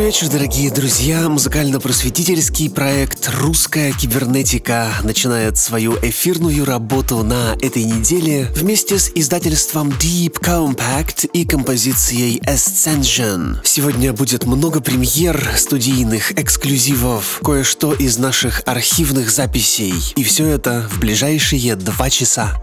Добрый вечер, дорогие друзья. Музыкально-просветительский проект «Русская кибернетика» начинает свою эфирную работу на этой неделе вместе с издательством Deep Compact и композицией Ascension. Сегодня будет много премьер, студийных эксклюзивов, кое-что из наших архивных записей. И все это в ближайшие два часа.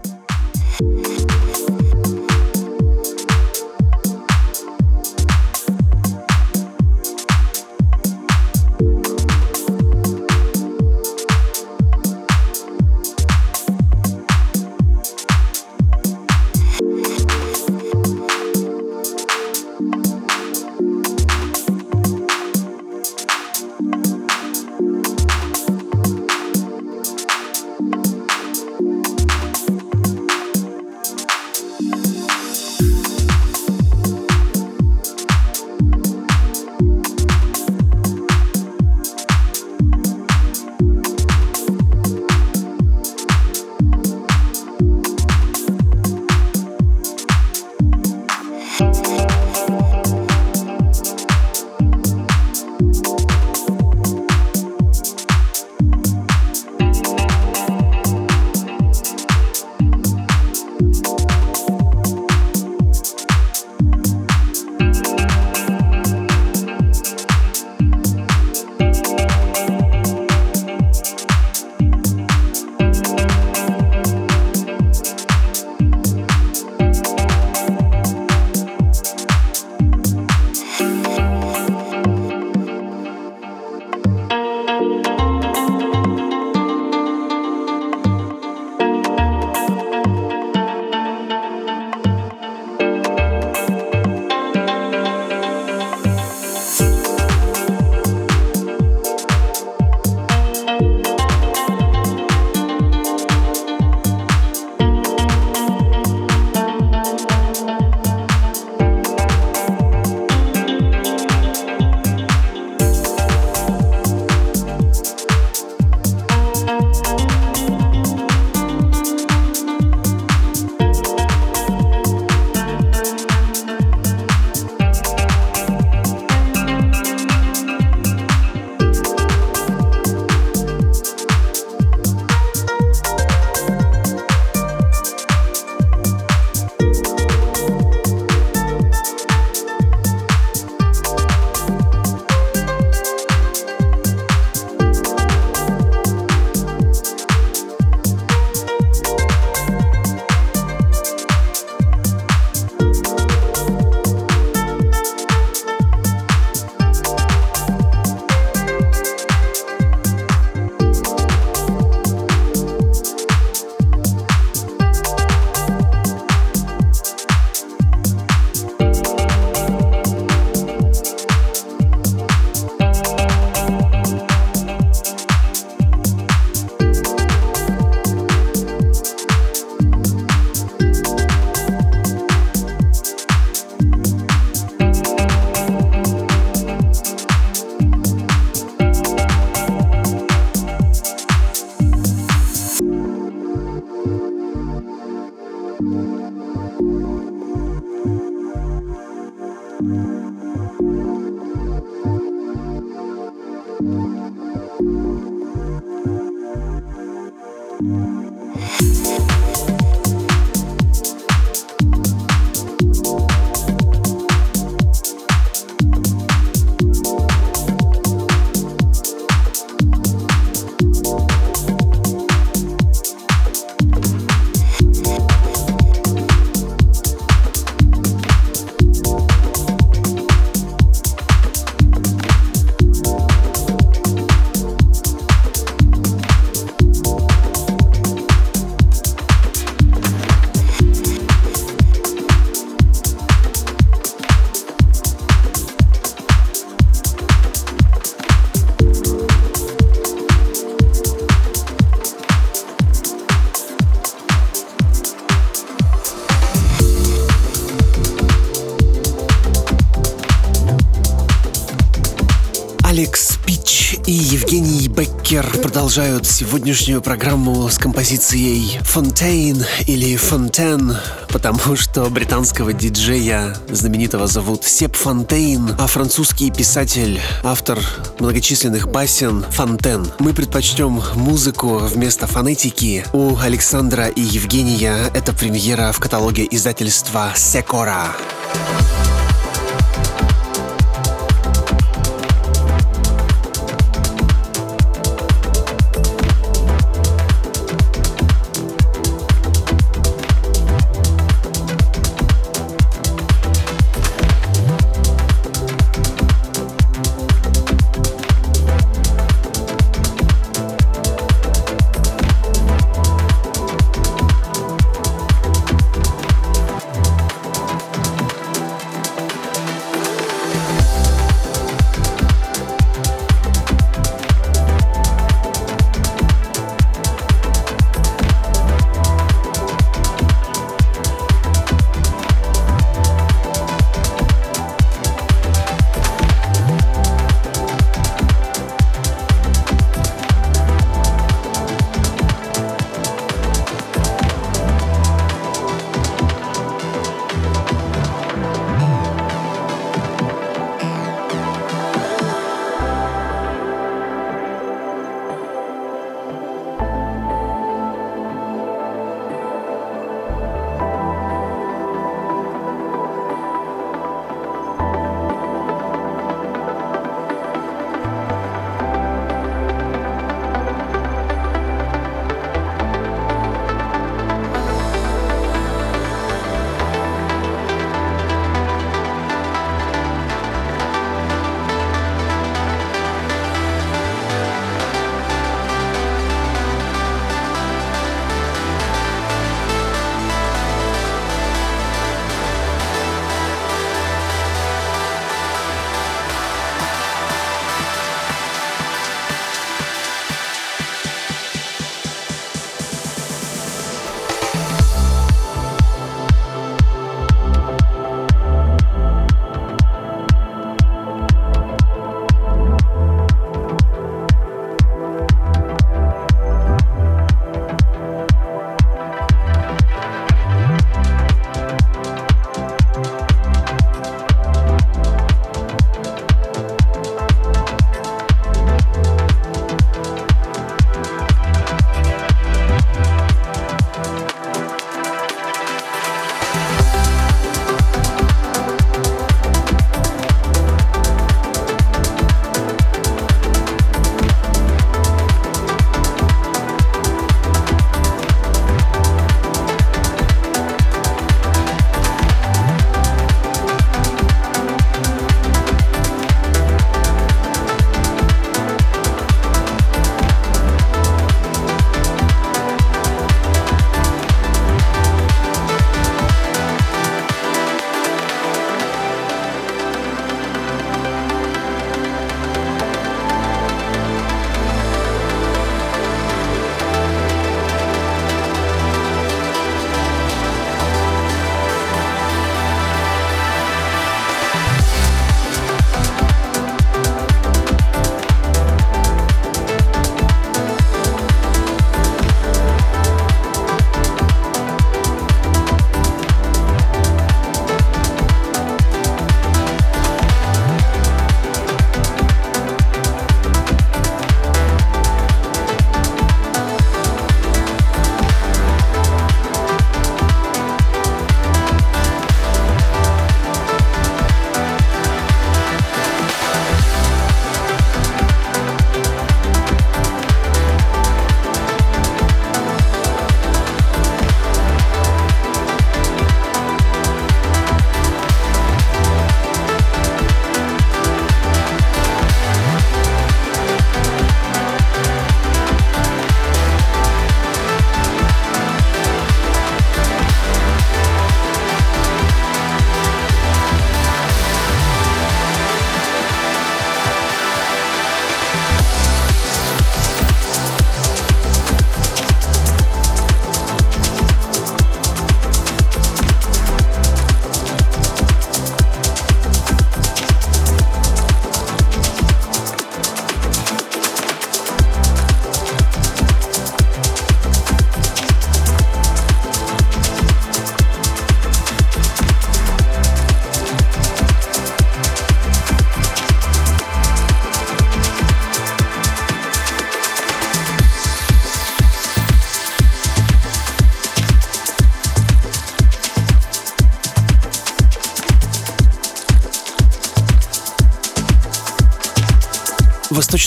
Продолжают сегодняшнюю программу с композицией «Fontaine» или «Fontaine», потому что британского диджея знаменитого зовут Сеп Фонтейн, а французский писатель, автор многочисленных басен Фонтен. Мы предпочтем музыку вместо фонетики. У Александра и Евгения это премьера в каталоге издательства «Секора».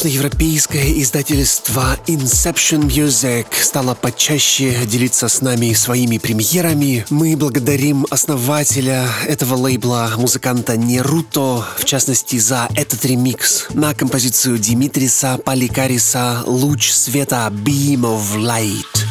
Восточноевропейское издательство Inception Music стало почаще делиться с нами своими премьерами. Мы благодарим основателя этого лейбла, музыканта Неруто, в частности за этот ремикс на композицию Димитриса Поликариса «Луч света Beam of Light».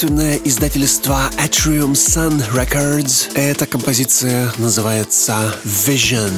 Собственное издательство Atrium Sun Records. Эта композиция называется Vision.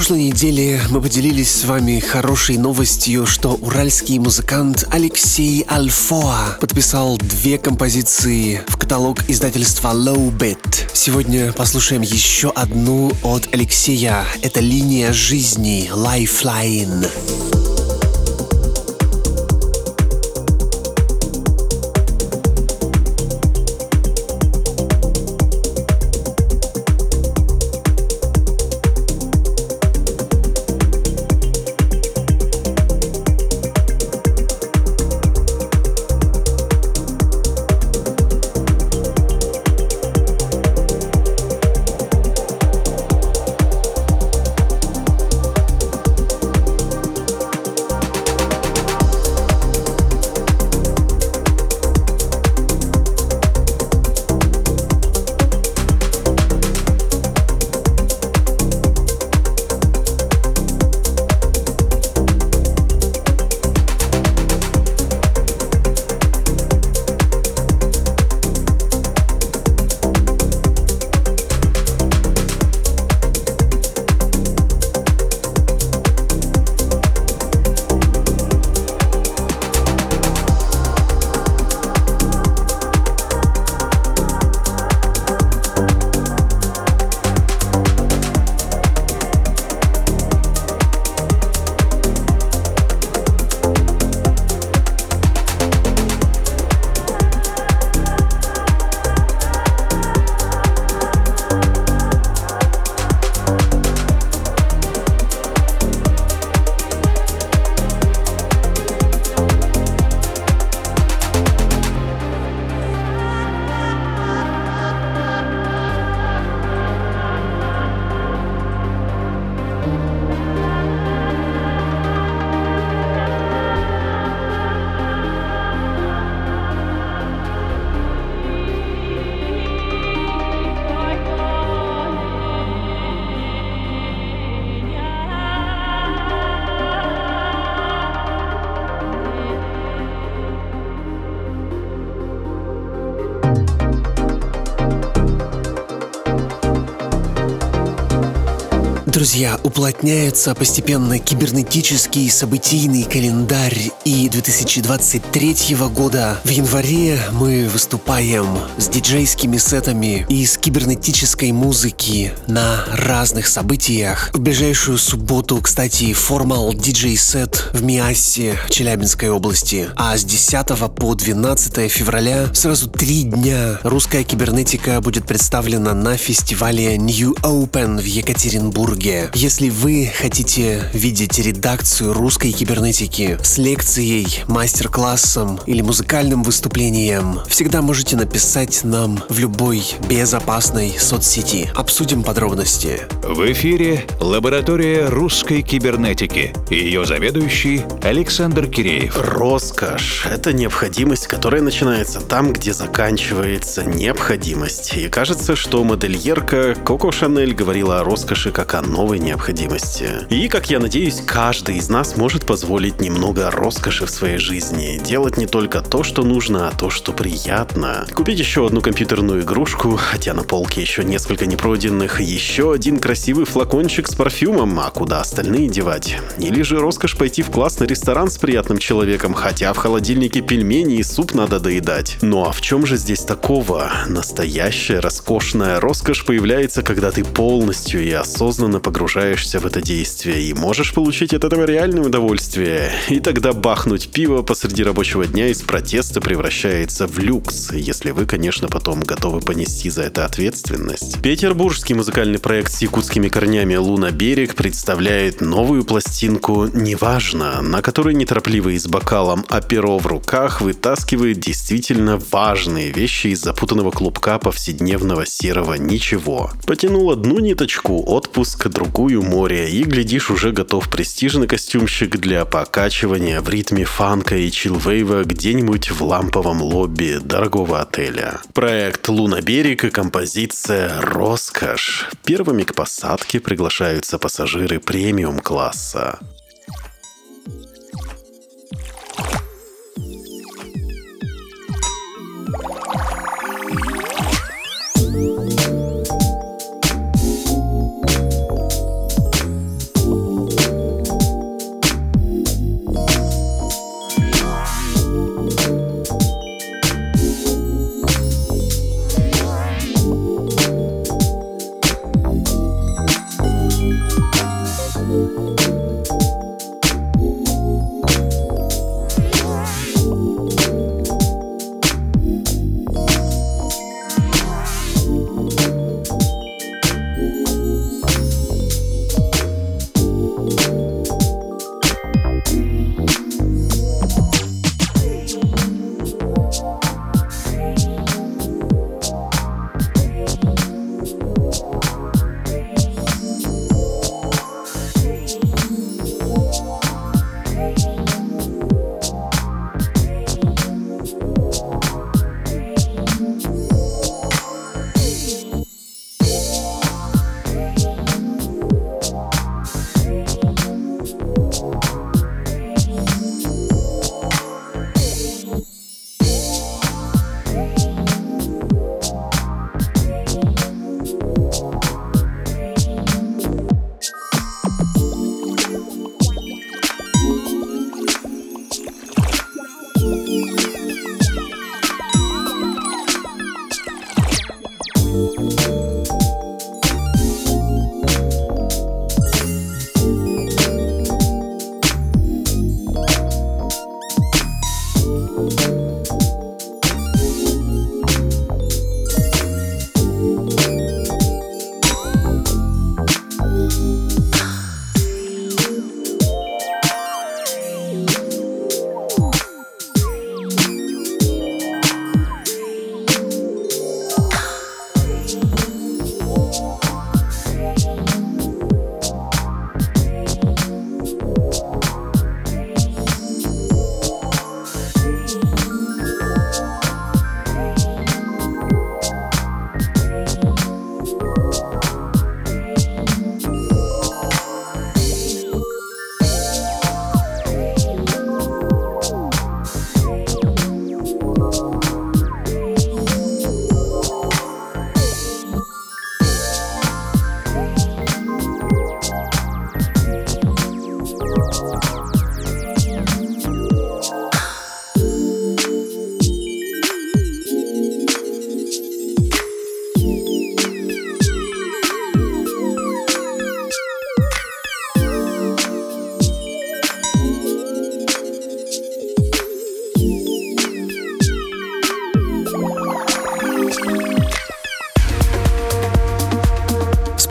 Прошлой неделе мы поделились с вами хорошей новостью, что уральский музыкант Алексей Альфоа подписал две композиции в каталог издательства Low Bit. Сегодня послушаем еще одну от Алексея. Это «Линия жизни» Lifeline. Друзья, уплотняется постепенно кибернетический событийный календарь, и 2023 года в январе мы выступаем с диджейскими сетами из кибернетической музыки на разных событиях. В ближайшую субботу, кстати, формал диджей-сет в Миассе, Челябинской области, а с 10 по 12 февраля сразу три дня русская кибернетика будет представлена на фестивале New Open в Екатеринбурге. Если вы хотите видеть редакцию русской кибернетики с лекцией, мастер-классом или музыкальным выступлением, всегда можете написать нам в любой безопасной соцсети. Обсудим подробности. В эфире лаборатория русской кибернетики. Ее заведующий Александр Киреев. Роскошь — это необходимость, которая начинается там, где заканчивается необходимость. И кажется, что модельерка Коко Шанель говорила о роскоши как о новой необходимости. И, как я надеюсь, каждый из нас может позволить немного роскоши в своей жизни. Делать не только то, что нужно, а то, что приятно. Купить еще одну компьютерную игрушку, хотя на полке еще несколько непройденных, еще один красивый флакончик с парфюмом, а куда остальные девать? Или же роскошь пойти в классный ресторан с приятным человеком, хотя в холодильнике пельмени и суп надо доедать. Ну а в чем же здесь такого? Настоящая роскошная роскошь появляется, когда ты полностью и осознанно погружаешься в это действие и можешь получить от этого реальное удовольствие. И тогда бахнуть пиво посреди рабочего дня из протеста превращается в люкс, если вы, конечно, потом готовы понести за это ответственность. Петербургский музыкальный проект с якутскими корнями «Луна Берег» представляет новую пластинку «Неважно», на которой неторопливый с бокалом а в руках вытаскивает действительно важные вещи из запутанного клубка повседневного серого ничего. Потянул одну ниточку, отпуск, другую море, и, глядишь, уже готов престижный костюмщик для покачивания в ритме фанка и чилвейва где-нибудь в ламповом лобби дорогого отеля. Проект «Луна берег» и композиция «Роскошь». Первыми к посадке приглашаются пассажиры премиум-класса.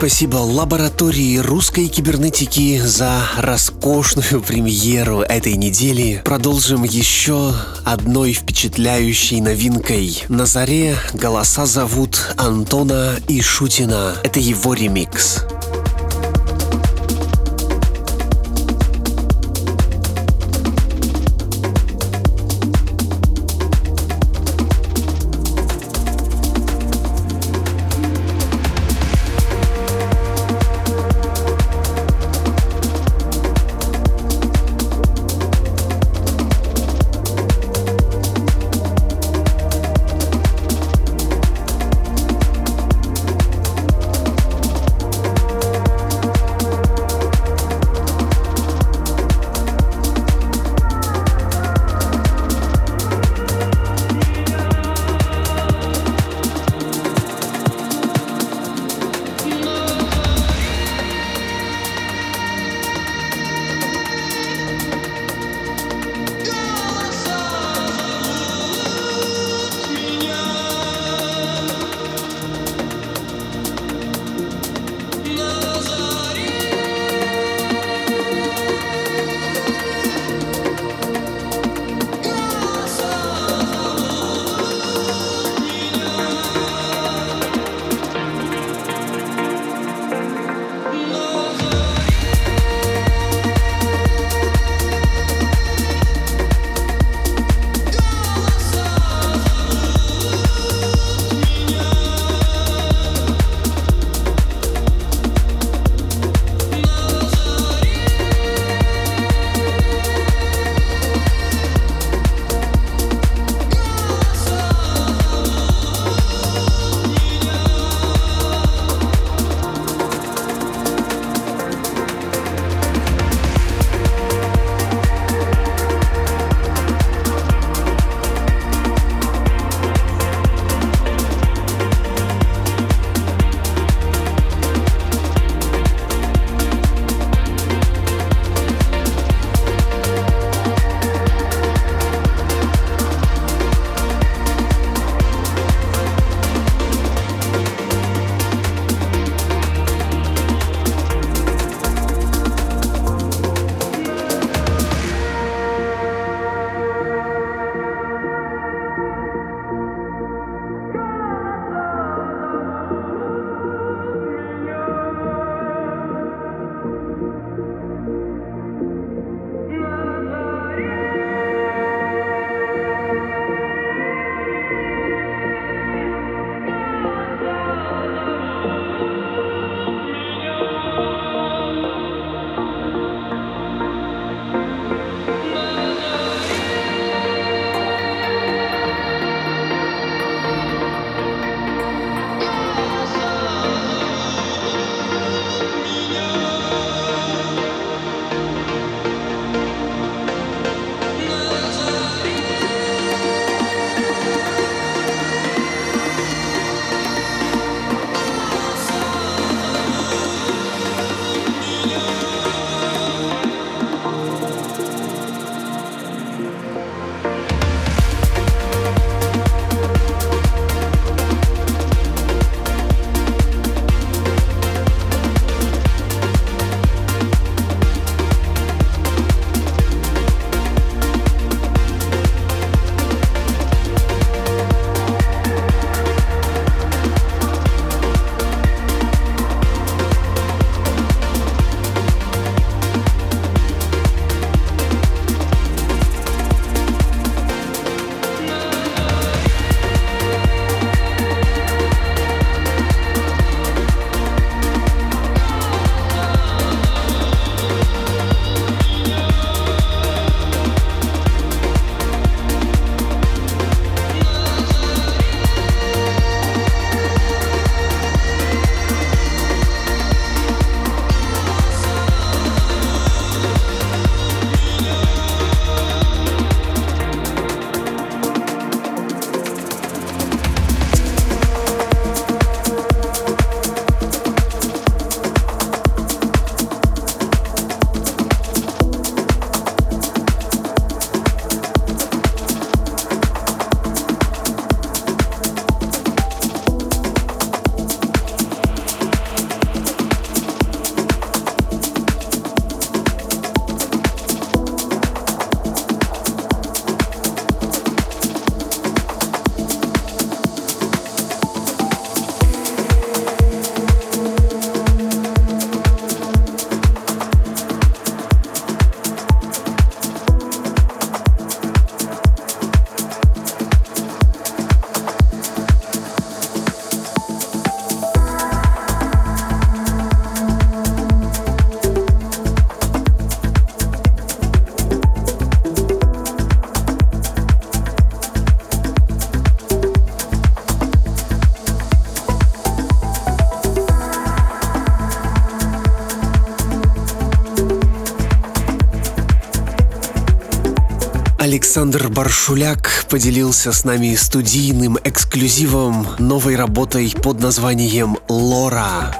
Спасибо лаборатории русской кибернетики за роскошную премьеру этой недели. Продолжим еще одной впечатляющей новинкой. На заре голоса зовут Антона и Шутина. Это его ремикс. Александр Баршуляк поделился с нами студийным эксклюзивом новой работой под названием «Лора».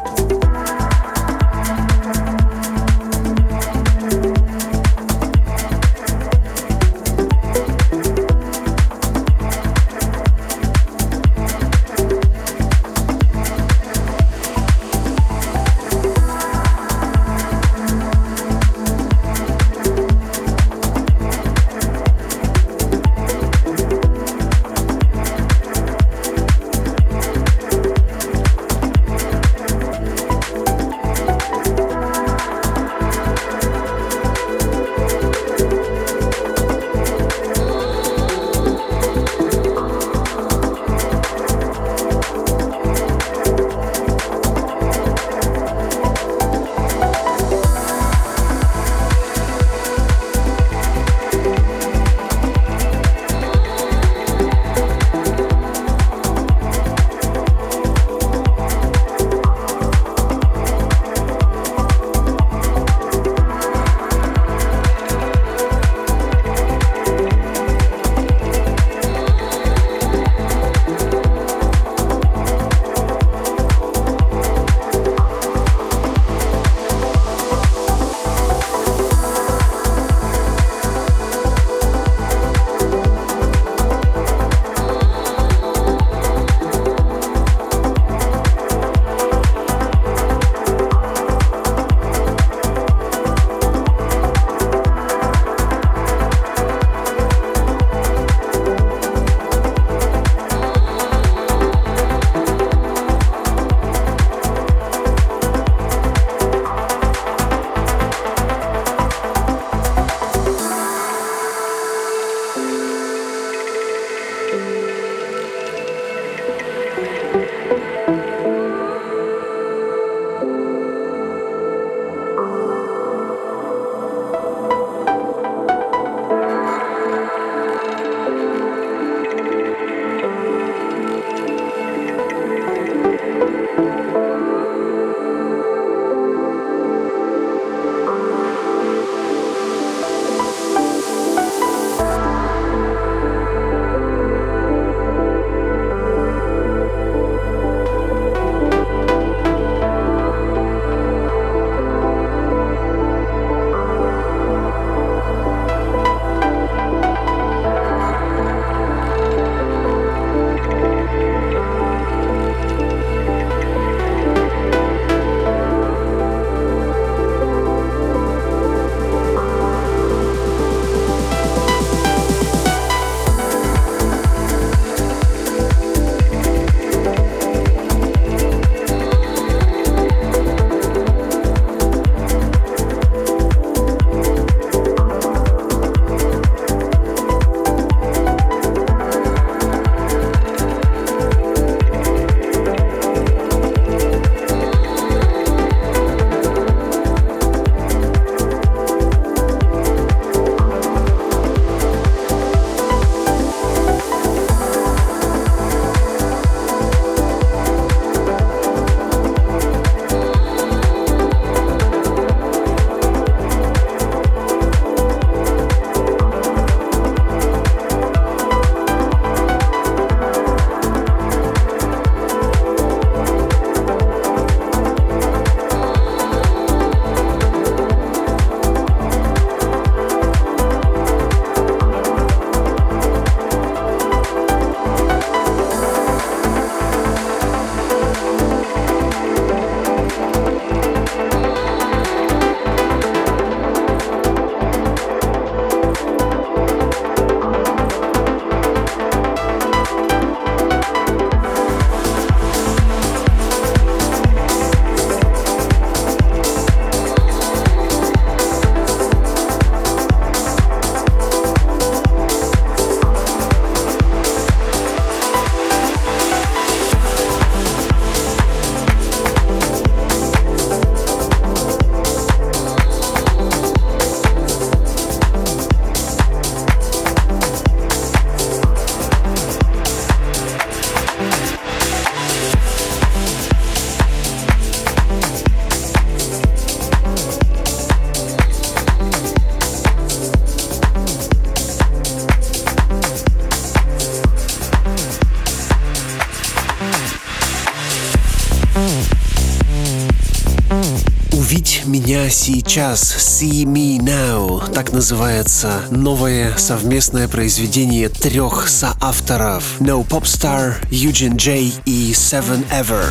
Сейчас», «See Me Now», так называется новое совместное произведение трех соавторов No Popstar, Eugene J и Seven Ever.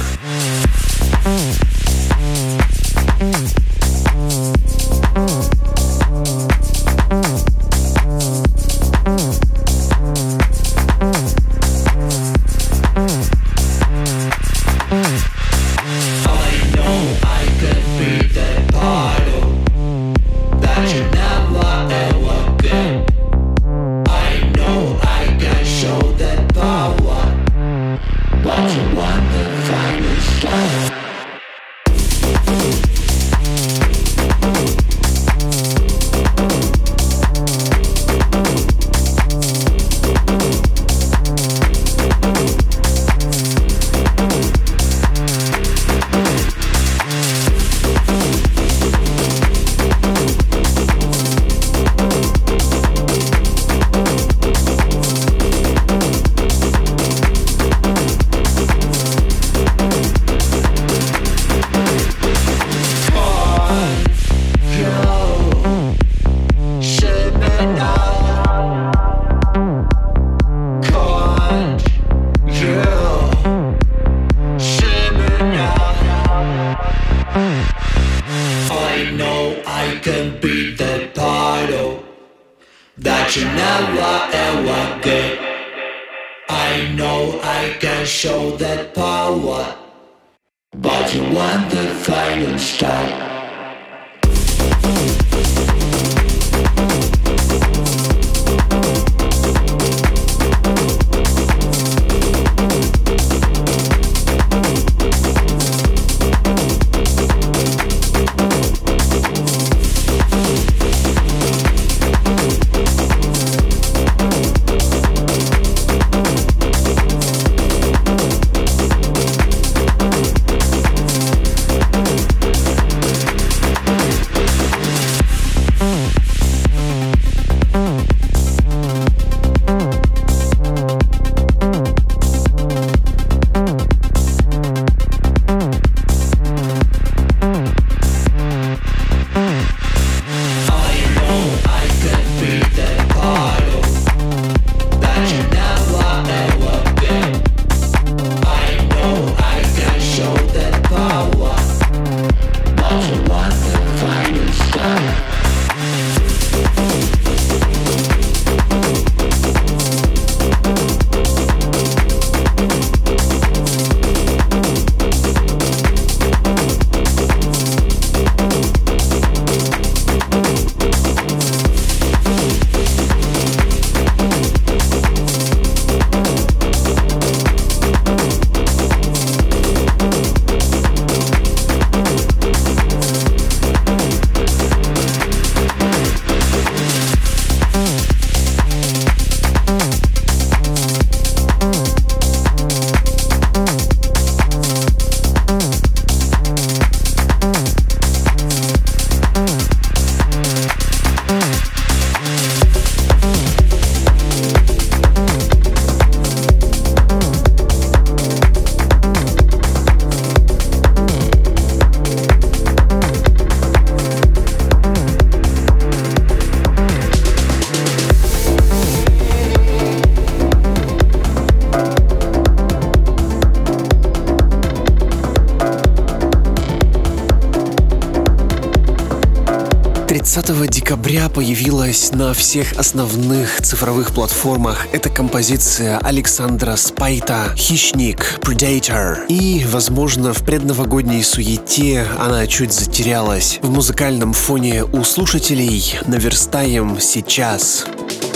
Декабря появилась на всех основных цифровых платформах. Это композиция Александра Спайта «Хищник», «Predator». И, возможно, в предновогодней суете она чуть затерялась. В музыкальном фоне у слушателей наверстаем сейчас. five,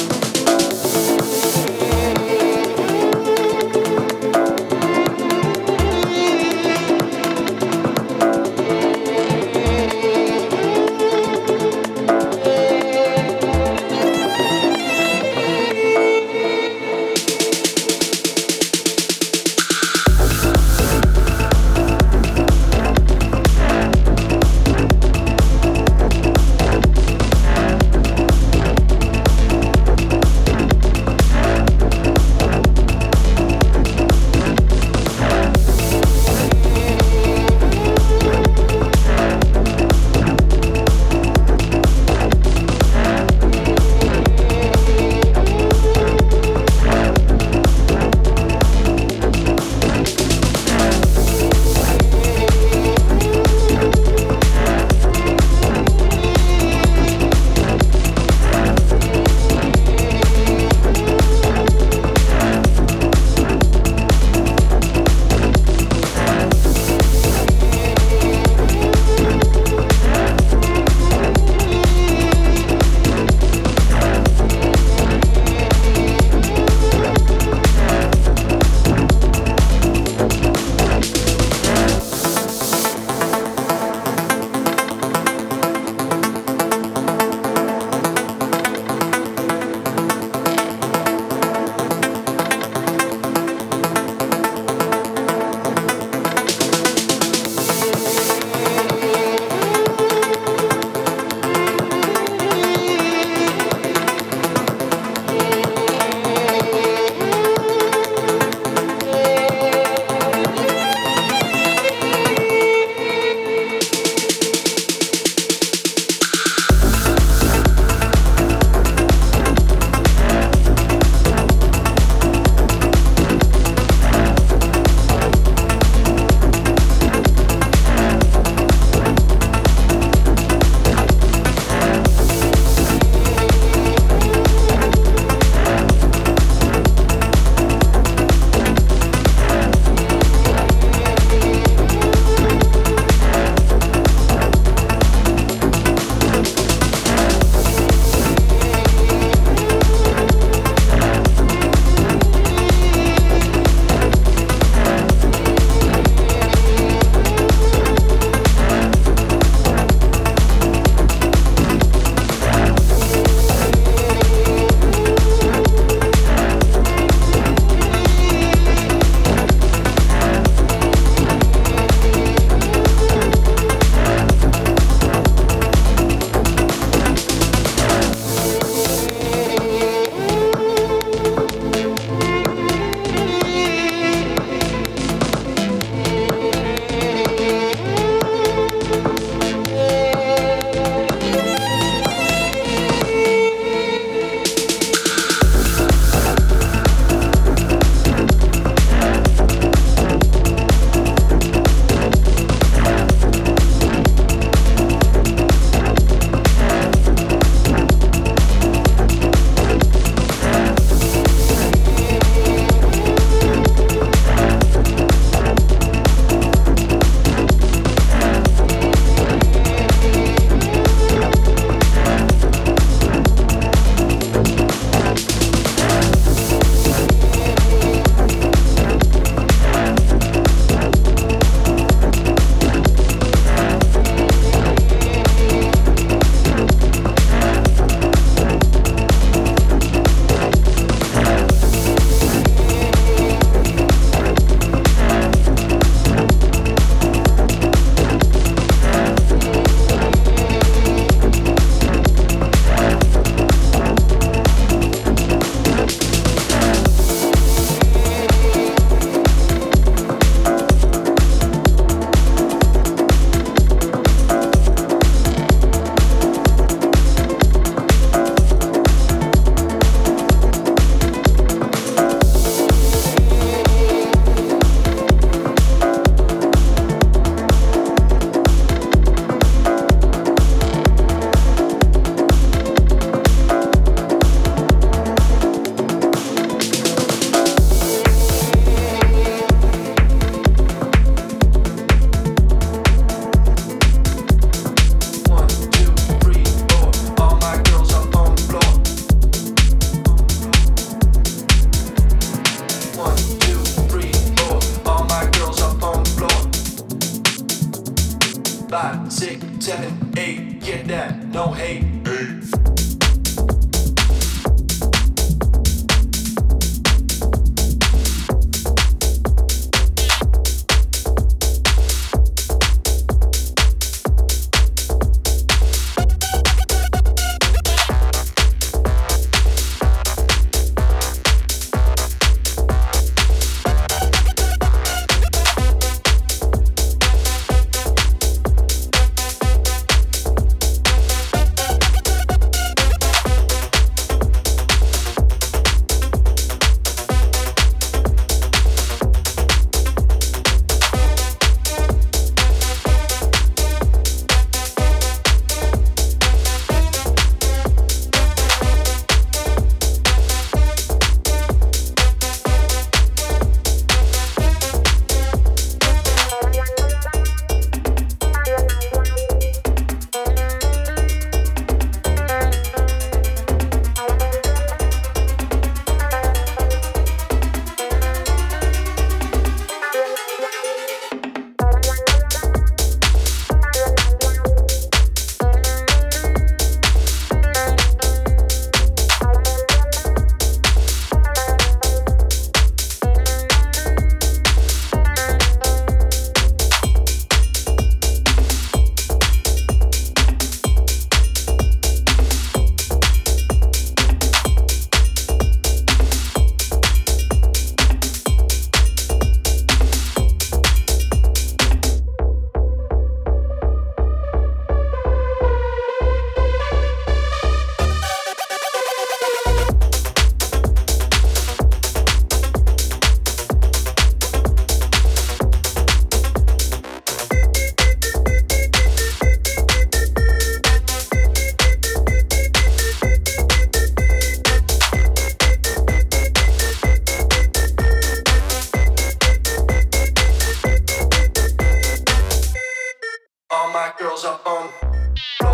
up on.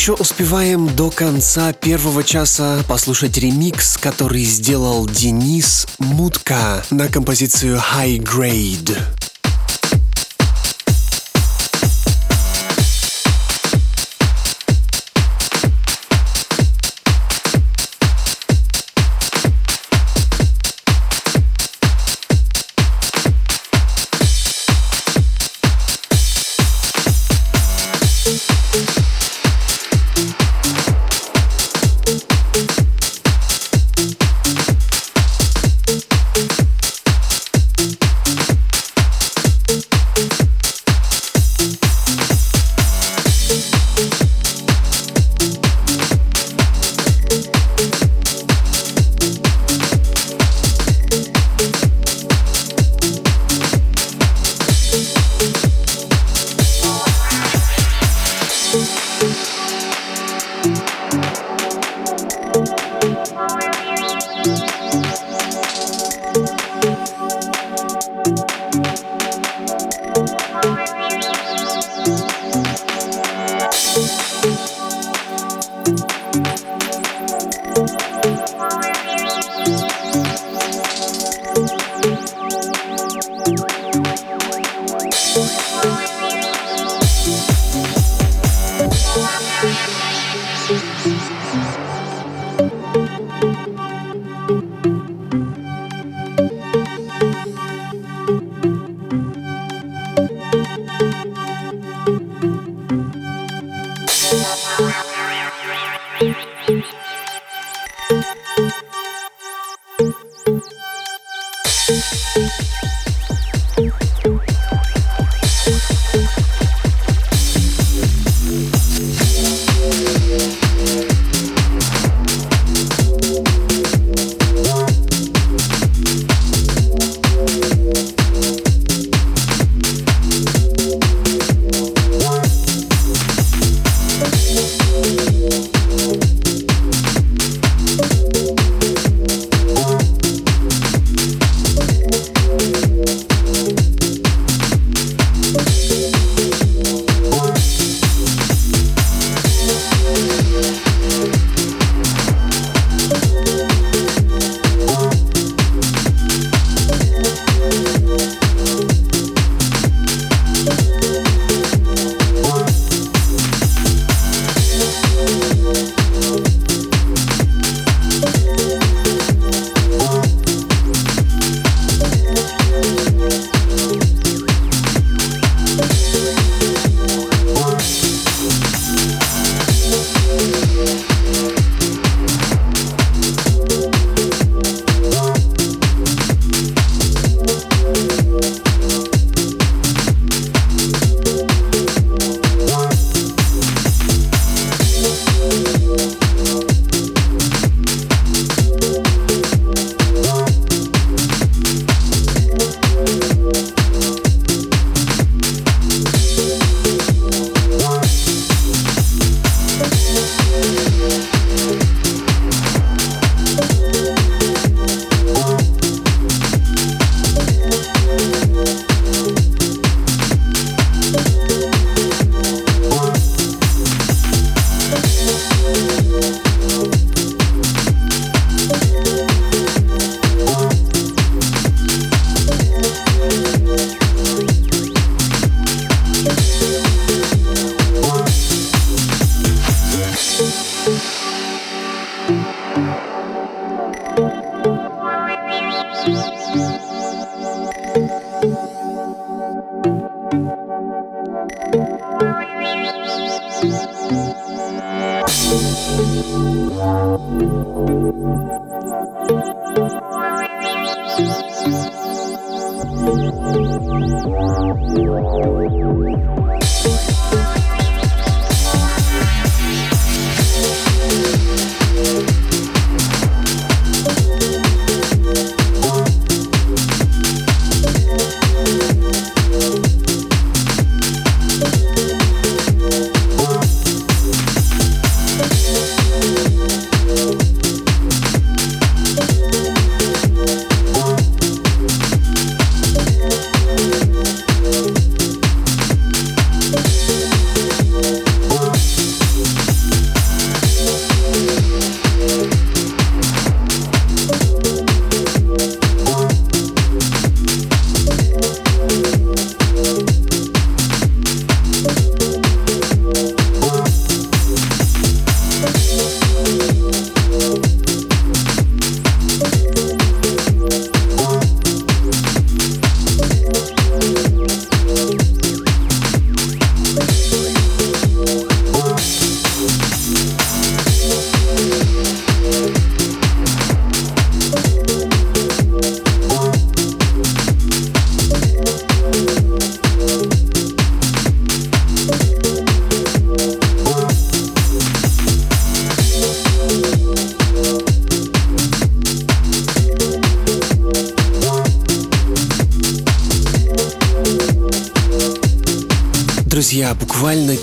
Еще успеваем до конца первого часа послушать ремикс, который сделал Денис Мутка на композицию High Grade.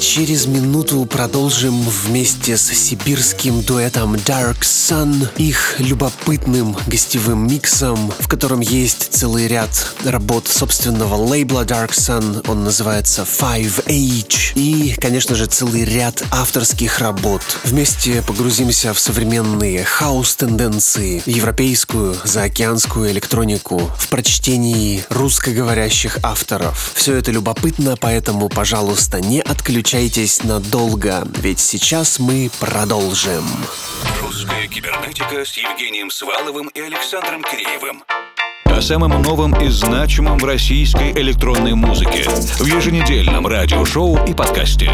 Через минуту продолжим вместе с сибирским дуэтом Dark Sun их любопытным гостевым миксом, в котором есть целый ряд работ собственного лейбла Dark Sun, он называется Five Age, и, конечно же, целый ряд авторских работ. Вместе погрузимся в современные хаос-тенденции, европейскую, заокеанскую электронику, в прочтении русскоговорящих авторов. Все это любопытно, поэтому, пожалуйста, не отключайтесь надолго, ведь сейчас мы продолжим. Русская кибернетика с Евгением Сваловым и Александром Киреевым. О самом новом и значимом в российской электронной музыке в еженедельном радиошоу и подкасте.